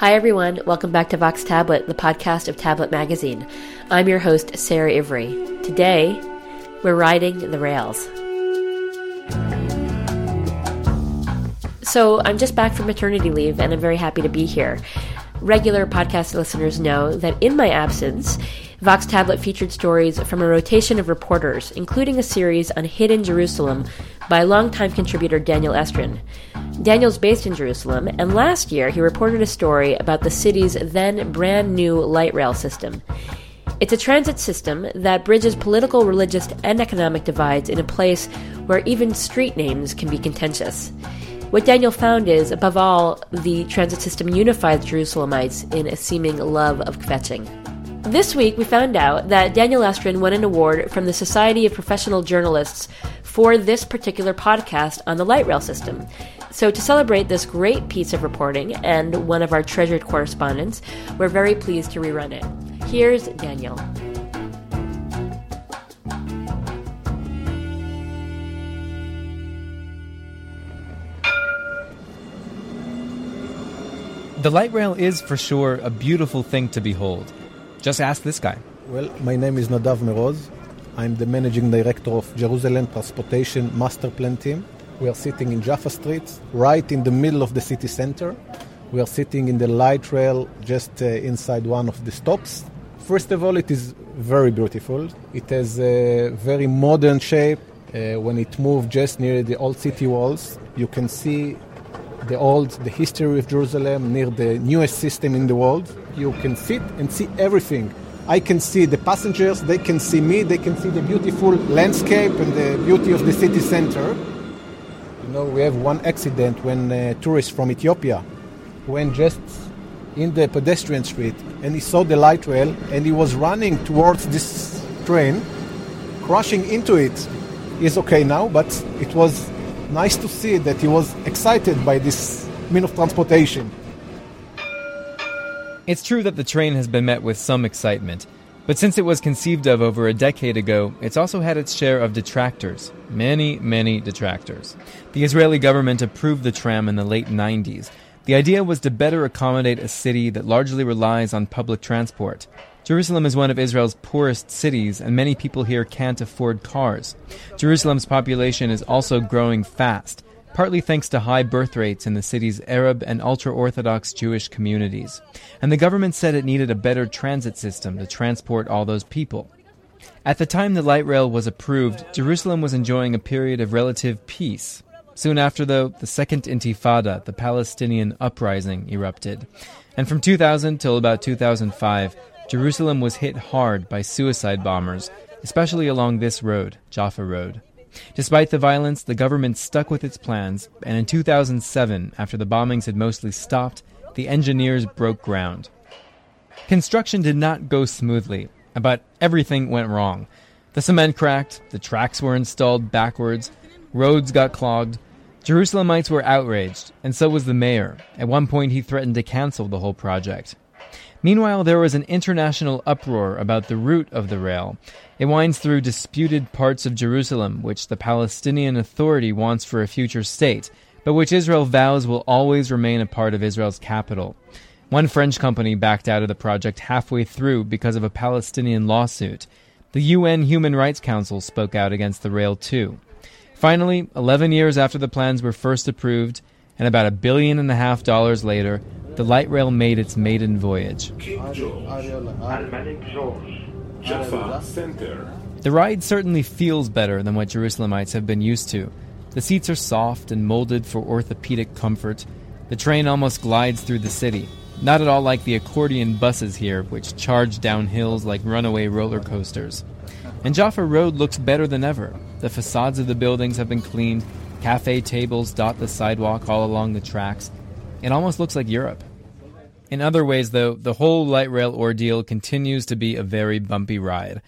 Hi, everyone. Welcome back to Vox Tablet, the podcast of Tablet Magazine. I'm your host, Sarah Ivry. Today, we're riding the rails. So, I'm just back from maternity leave and I'm very happy to be here. Regular podcast listeners know that in my absence, Vox Tablet featured stories from a rotation of reporters, including a series on hidden Jerusalem by longtime contributor Daniel Estrin. Daniel's based in Jerusalem, and last year he reported a story about the city's then brand new light rail system. It's a transit system that bridges political, religious, and economic divides in a place where even street names can be contentious. What Daniel found is, above all, the transit system unifies Jerusalemites in a seeming love of kvetching. This week, we found out that Daniel Estrin won an award from the Society of Professional Journalists for this particular podcast on the light rail system. So, to celebrate this great piece of reporting and one of our treasured correspondents, we're very pleased to rerun it. Here's Daniel. The light rail is for sure a beautiful thing to behold. Just ask this guy. Well, my name is Nadav Meroz. I'm the managing director of Jerusalem Transportation Master Plan Team. We are sitting in Jaffa Street, right in the middle of the city center. We are sitting in the light rail just uh, inside one of the stops. First of all, it is very beautiful. It has a very modern shape. Uh, when it moves just near the old city walls, you can see the old, the history of Jerusalem, near the newest system in the world. You can sit and see everything. I can see the passengers, they can see me, they can see the beautiful landscape and the beauty of the city center. You know, we have one accident when uh, a tourist from Ethiopia went just in the pedestrian street and he saw the light rail and he was running towards this train, crashing into it. He's okay now, but it was nice to see that he was excited by this mean of transportation. It's true that the train has been met with some excitement, but since it was conceived of over a decade ago, it's also had its share of detractors. Many, many detractors. The Israeli government approved the tram in the late 90s. The idea was to better accommodate a city that largely relies on public transport. Jerusalem is one of Israel's poorest cities, and many people here can't afford cars. Jerusalem's population is also growing fast, partly thanks to high birth rates in the city's Arab and ultra Orthodox Jewish communities. And the government said it needed a better transit system to transport all those people. At the time the light rail was approved, Jerusalem was enjoying a period of relative peace. Soon after, though, the Second Intifada, the Palestinian uprising, erupted. And from 2000 till about 2005, Jerusalem was hit hard by suicide bombers, especially along this road, Jaffa Road. Despite the violence, the government stuck with its plans, and in 2007, after the bombings had mostly stopped, the engineers broke ground. Construction did not go smoothly, but everything went wrong. The cement cracked, the tracks were installed backwards, roads got clogged. Jerusalemites were outraged, and so was the mayor. At one point, he threatened to cancel the whole project. Meanwhile, there was an international uproar about the route of the rail. It winds through disputed parts of Jerusalem, which the Palestinian Authority wants for a future state, but which Israel vows will always remain a part of Israel's capital. One French company backed out of the project halfway through because of a Palestinian lawsuit. The UN Human Rights Council spoke out against the rail too. Finally, 11 years after the plans were first approved, and about a billion and a half dollars later, the light rail made its maiden voyage. King George, Al-Malik George, Jaffa Center. The ride certainly feels better than what Jerusalemites have been used to. The seats are soft and molded for orthopedic comfort. The train almost glides through the city, not at all like the accordion buses here, which charge down hills like runaway roller coasters. And Jaffa Road looks better than ever. The facades of the buildings have been cleaned, cafe tables dot the sidewalk all along the tracks. It almost looks like Europe. In other ways, though, the whole light rail ordeal continues to be a very bumpy ride.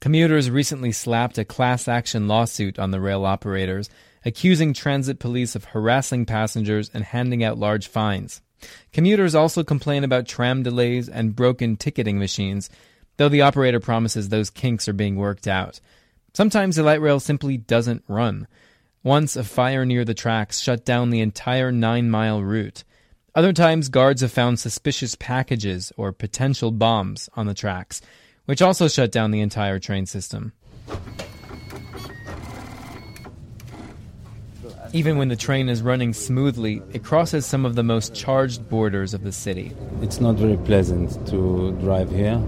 Commuters recently slapped a class action lawsuit on the rail operators, accusing transit police of harassing passengers and handing out large fines. Commuters also complain about tram delays and broken ticketing machines, though the operator promises those kinks are being worked out. Sometimes the light rail simply doesn't run. Once, a fire near the tracks shut down the entire nine mile route. Other times, guards have found suspicious packages or potential bombs on the tracks, which also shut down the entire train system. Even when the train is running smoothly, it crosses some of the most charged borders of the city. It's not very pleasant to drive here.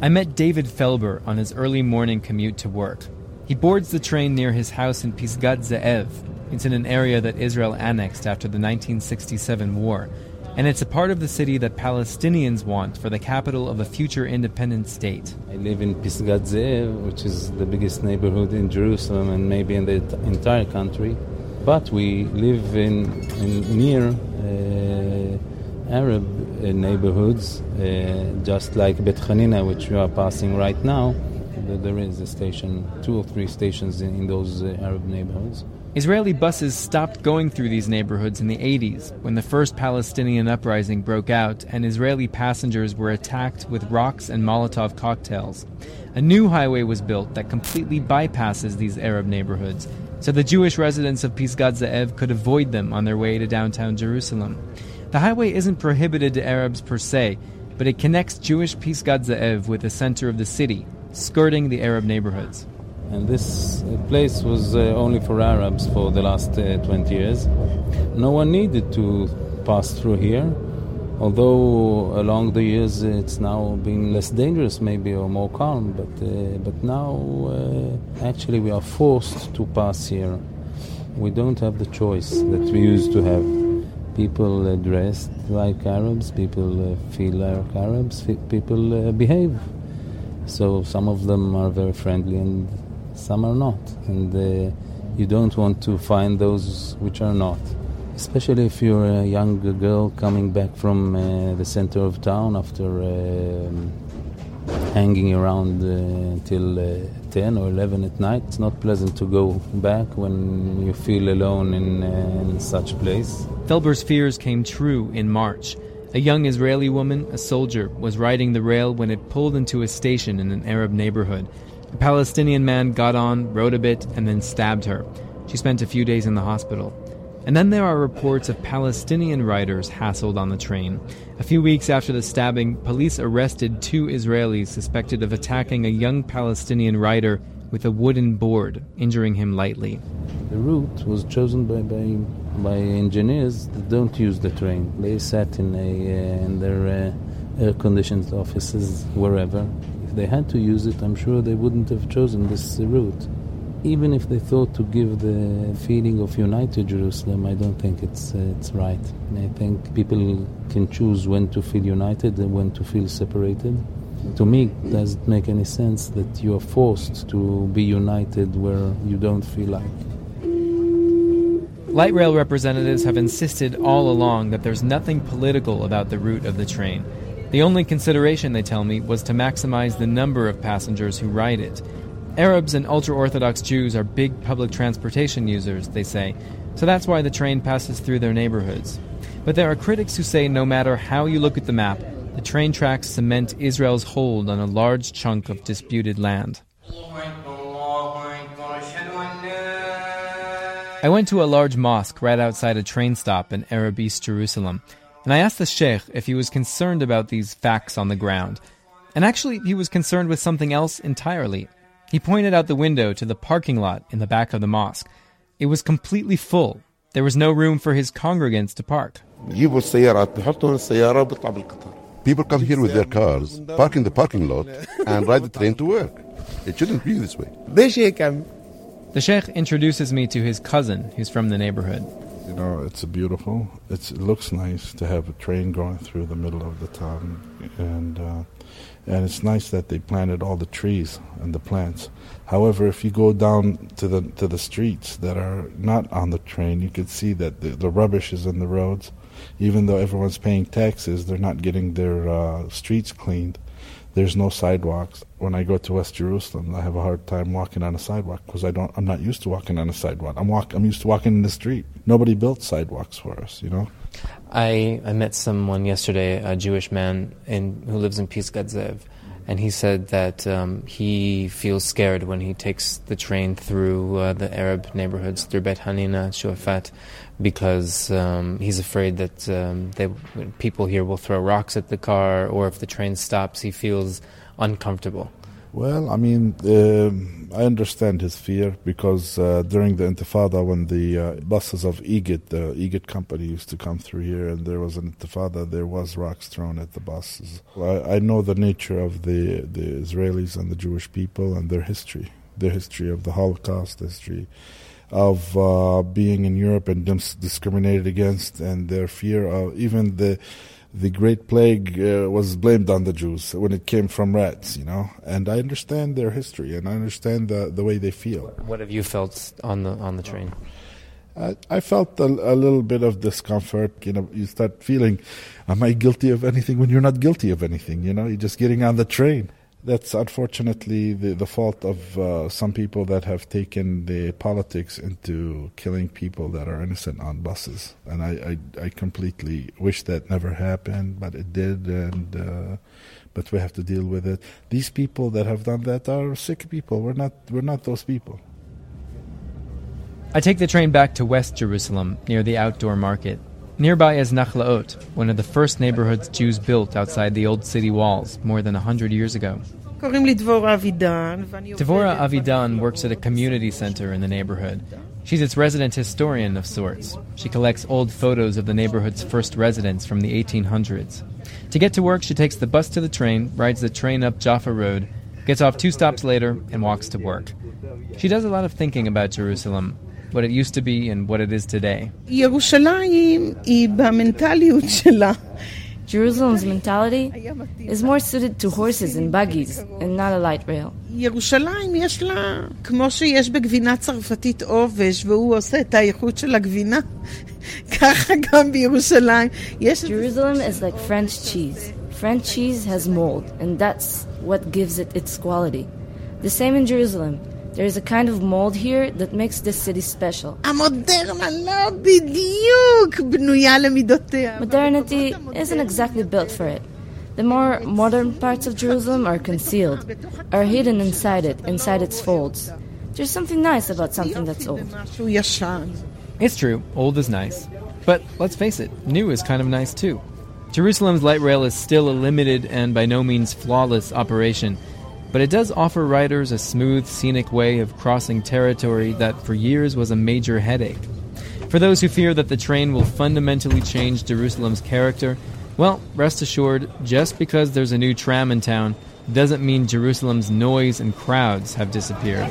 I met David Felber on his early morning commute to work. He boards the train near his house in Pisgat Ze'ev. It's in an area that Israel annexed after the 1967 war, and it's a part of the city that Palestinians want for the capital of a future independent state. I live in Pisgat Ze'ev, which is the biggest neighborhood in Jerusalem and maybe in the entire country. But we live in, in near uh, Arab uh, neighborhoods, uh, just like Bet Hanina, which we are passing right now. There is a station, two or three stations in, in those uh, Arab neighborhoods. Israeli buses stopped going through these neighborhoods in the 80s when the first Palestinian uprising broke out and Israeli passengers were attacked with rocks and Molotov cocktails. A new highway was built that completely bypasses these Arab neighborhoods so the Jewish residents of Pisgat Ze'ev could avoid them on their way to downtown Jerusalem. The highway isn't prohibited to Arabs per se, but it connects Jewish Pisgat Ze'ev with the center of the city, skirting the Arab neighborhoods. And this place was uh, only for Arabs for the last uh, 20 years. No one needed to pass through here although along the years it's now been less dangerous maybe or more calm but uh, but now uh, actually we are forced to pass here we don't have the choice that we used to have people uh, dressed like arabs people uh, feel like arabs people uh, behave so some of them are very friendly and some are not and uh, you don't want to find those which are not especially if you're a young girl coming back from uh, the center of town after uh, hanging around uh, till uh, 10 or 11 at night. It's not pleasant to go back when you feel alone in, uh, in such place. Felber's fears came true in March. A young Israeli woman, a soldier, was riding the rail when it pulled into a station in an Arab neighborhood. A Palestinian man got on, rode a bit, and then stabbed her. She spent a few days in the hospital. And then there are reports of Palestinian riders hassled on the train. A few weeks after the stabbing, police arrested two Israelis suspected of attacking a young Palestinian rider with a wooden board, injuring him lightly. The route was chosen by, by, by engineers that don't use the train. They sat in, a, uh, in their uh, air conditioned offices wherever. If they had to use it, I'm sure they wouldn't have chosen this route even if they thought to give the feeling of united Jerusalem, I don't think it's uh, it's right. I think people can choose when to feel united and when to feel separated. To me, doesn't make any sense that you are forced to be united where you don't feel like. Light rail representatives have insisted all along that there's nothing political about the route of the train. The only consideration, they tell me, was to maximize the number of passengers who ride it. Arabs and ultra Orthodox Jews are big public transportation users, they say, so that's why the train passes through their neighborhoods. But there are critics who say no matter how you look at the map, the train tracks cement Israel's hold on a large chunk of disputed land. I went to a large mosque right outside a train stop in Arab East Jerusalem, and I asked the sheikh if he was concerned about these facts on the ground. And actually, he was concerned with something else entirely he pointed out the window to the parking lot in the back of the mosque. It was completely full. There was no room for his congregants to park. People come here with their cars, park in the parking lot, and ride the train to work. It shouldn't be this way. The sheikh introduces me to his cousin, who's from the neighborhood. You know, it's beautiful. It's, it looks nice to have a train going through the middle of the town, and uh, and it's nice that they planted all the trees and the plants. However, if you go down to the to the streets that are not on the train, you can see that the, the rubbish is in the roads. Even though everyone's paying taxes, they're not getting their uh, streets cleaned. There's no sidewalks. When I go to West Jerusalem, I have a hard time walking on a sidewalk because I don't. I'm not used to walking on a sidewalk. I'm walk. I'm used to walking in the street. Nobody built sidewalks for us, you know. I, I met someone yesterday, a Jewish man in, who lives in Pisgat Ze'ev, and he said that um, he feels scared when he takes the train through uh, the Arab neighborhoods, through Beit Hanina, Shuafat, because um, he's afraid that um, they, people here will throw rocks at the car, or if the train stops, he feels uncomfortable. Well, I mean, uh, I understand his fear because uh, during the Intifada, when the uh, buses of Egged, the Egged company, used to come through here, and there was an Intifada, there was rocks thrown at the buses. I, I know the nature of the the Israelis and the Jewish people and their history, their history of the Holocaust, history of uh, being in Europe and discriminated against, and their fear of even the the Great Plague uh, was blamed on the Jews when it came from rats, you know. And I understand their history and I understand the, the way they feel. What have you felt on the on the train? Uh, I felt a, a, little bit of discomfort. You know, you start feeling, am I guilty of anything when you're not guilty of anything? You know, you're just getting on the train that's unfortunately the, the fault of uh, some people that have taken the politics into killing people that are innocent on buses. And I, I, I completely wish that never happened, but it did, and uh, but we have to deal with it. These people that have done that are sick people. We're not we're not those people. I take the train back to West Jerusalem near the outdoor market. Nearby is Nachlaot, one of the first neighborhoods Jews built outside the old city walls more than a hundred years ago. Devora Avidan works at a community center in the neighborhood. She's its resident historian of sorts. She collects old photos of the neighborhood's first residents from the 1800s. To get to work, she takes the bus to the train, rides the train up Jaffa Road, gets off two stops later, and walks to work. She does a lot of thinking about Jerusalem, what it used to be and what it is today. Jerusalem's mentality is more suited to horses and buggies and not a light rail. ירושלים יש לה, כמו שיש בגבינה צרפתית עובש והוא עושה את האיכות של הגבינה, ככה גם בירושלים. Jerusalem is like French cheese. French cheese has mold, and that's what gives it its quality. The same in Jerusalem. There is a kind of mold here that makes this city special. Modernity isn't exactly built for it. The more modern parts of Jerusalem are concealed, are hidden inside it, inside its folds. There's something nice about something that's old. It's true, old is nice. But let's face it, new is kind of nice too. Jerusalem's light rail is still a limited and by no means flawless operation but it does offer riders a smooth, scenic way of crossing territory that for years was a major headache. For those who fear that the train will fundamentally change Jerusalem's character, well, rest assured, just because there's a new tram in town doesn't mean Jerusalem's noise and crowds have disappeared.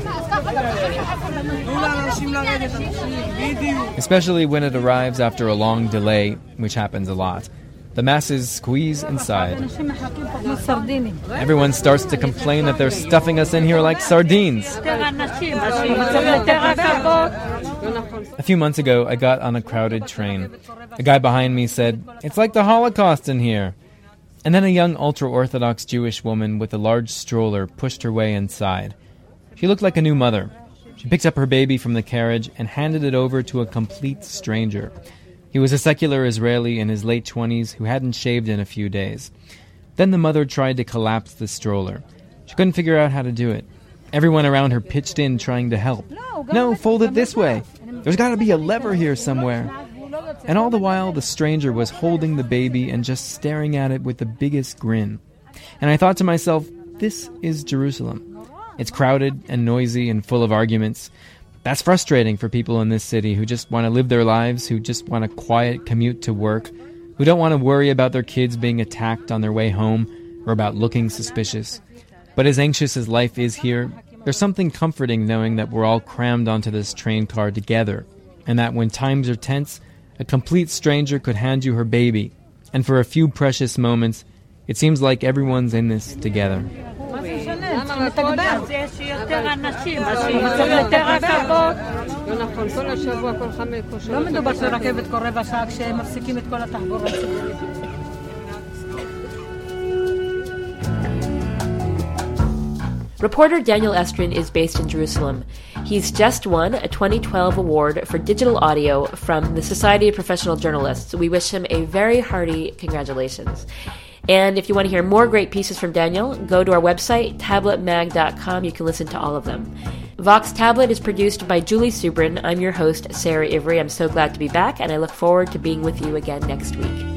Especially when it arrives after a long delay, which happens a lot. The masses squeeze inside. Everyone starts to complain that they're stuffing us in here like sardines. A few months ago, I got on a crowded train. A guy behind me said, It's like the Holocaust in here. And then a young ultra Orthodox Jewish woman with a large stroller pushed her way inside. She looked like a new mother. She picked up her baby from the carriage and handed it over to a complete stranger. He was a secular Israeli in his late 20s who hadn't shaved in a few days. Then the mother tried to collapse the stroller. She couldn't figure out how to do it. Everyone around her pitched in trying to help. No, fold it this way. There's got to be a lever here somewhere. And all the while, the stranger was holding the baby and just staring at it with the biggest grin. And I thought to myself, this is Jerusalem. It's crowded and noisy and full of arguments, that's frustrating for people in this city who just want to live their lives, who just want a quiet commute to work, who don't want to worry about their kids being attacked on their way home or about looking suspicious. But as anxious as life is here, there's something comforting knowing that we're all crammed onto this train car together, and that when times are tense, a complete stranger could hand you her baby, and for a few precious moments, it seems like everyone's in this together. לתגבר. יש יותר אנשים, אז צריך יותר רכבות. לא נכון, כל השבוע, כל חמש, כל שבוע. לא מדובר שרכבת כל רבע שעה כשהם מפסיקים את כל התחבורה הציבורית. Reporter Daniel Estrin is based in Jerusalem. He's just won a 2012 award for digital audio from the Society of Professional Journalists. We wish him a very hearty congratulations. And if you want to hear more great pieces from Daniel, go to our website, tabletmag.com. You can listen to all of them. Vox Tablet is produced by Julie Subrin. I'm your host, Sarah Ivry. I'm so glad to be back, and I look forward to being with you again next week.